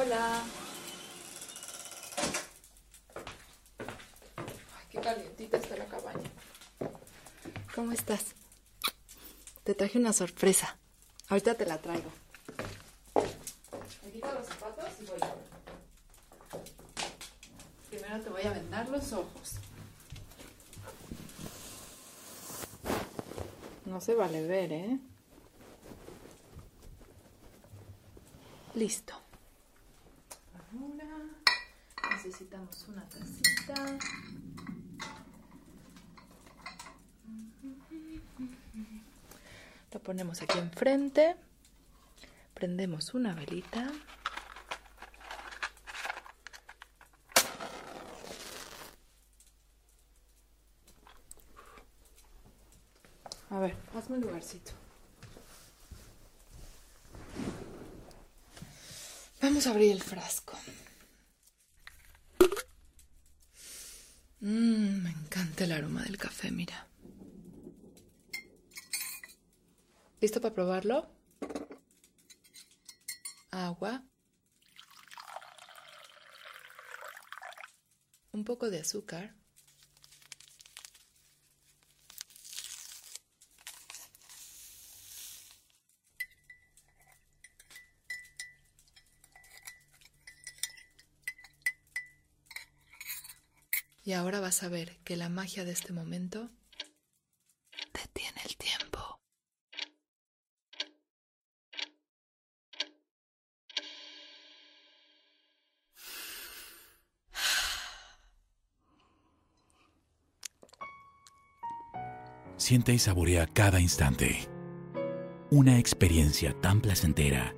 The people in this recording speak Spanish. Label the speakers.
Speaker 1: Hola. Ay, qué calientita está la cabaña. ¿Cómo estás? Te traje una sorpresa. Ahorita te la traigo. Me quito los zapatos y voy. Primero te voy a vendar los ojos. No se vale ver, ¿eh? Listo. Necesitamos una tacita. La ponemos aquí enfrente. Prendemos una velita. A ver, hazme un lugarcito. Vamos a abrir el frasco. Mmm, me encanta el aroma del café, mira. ¿Listo para probarlo? Agua. Un poco de azúcar. Y ahora vas a ver que la magia de este momento detiene el tiempo.
Speaker 2: Siente y saborea cada instante. Una experiencia tan placentera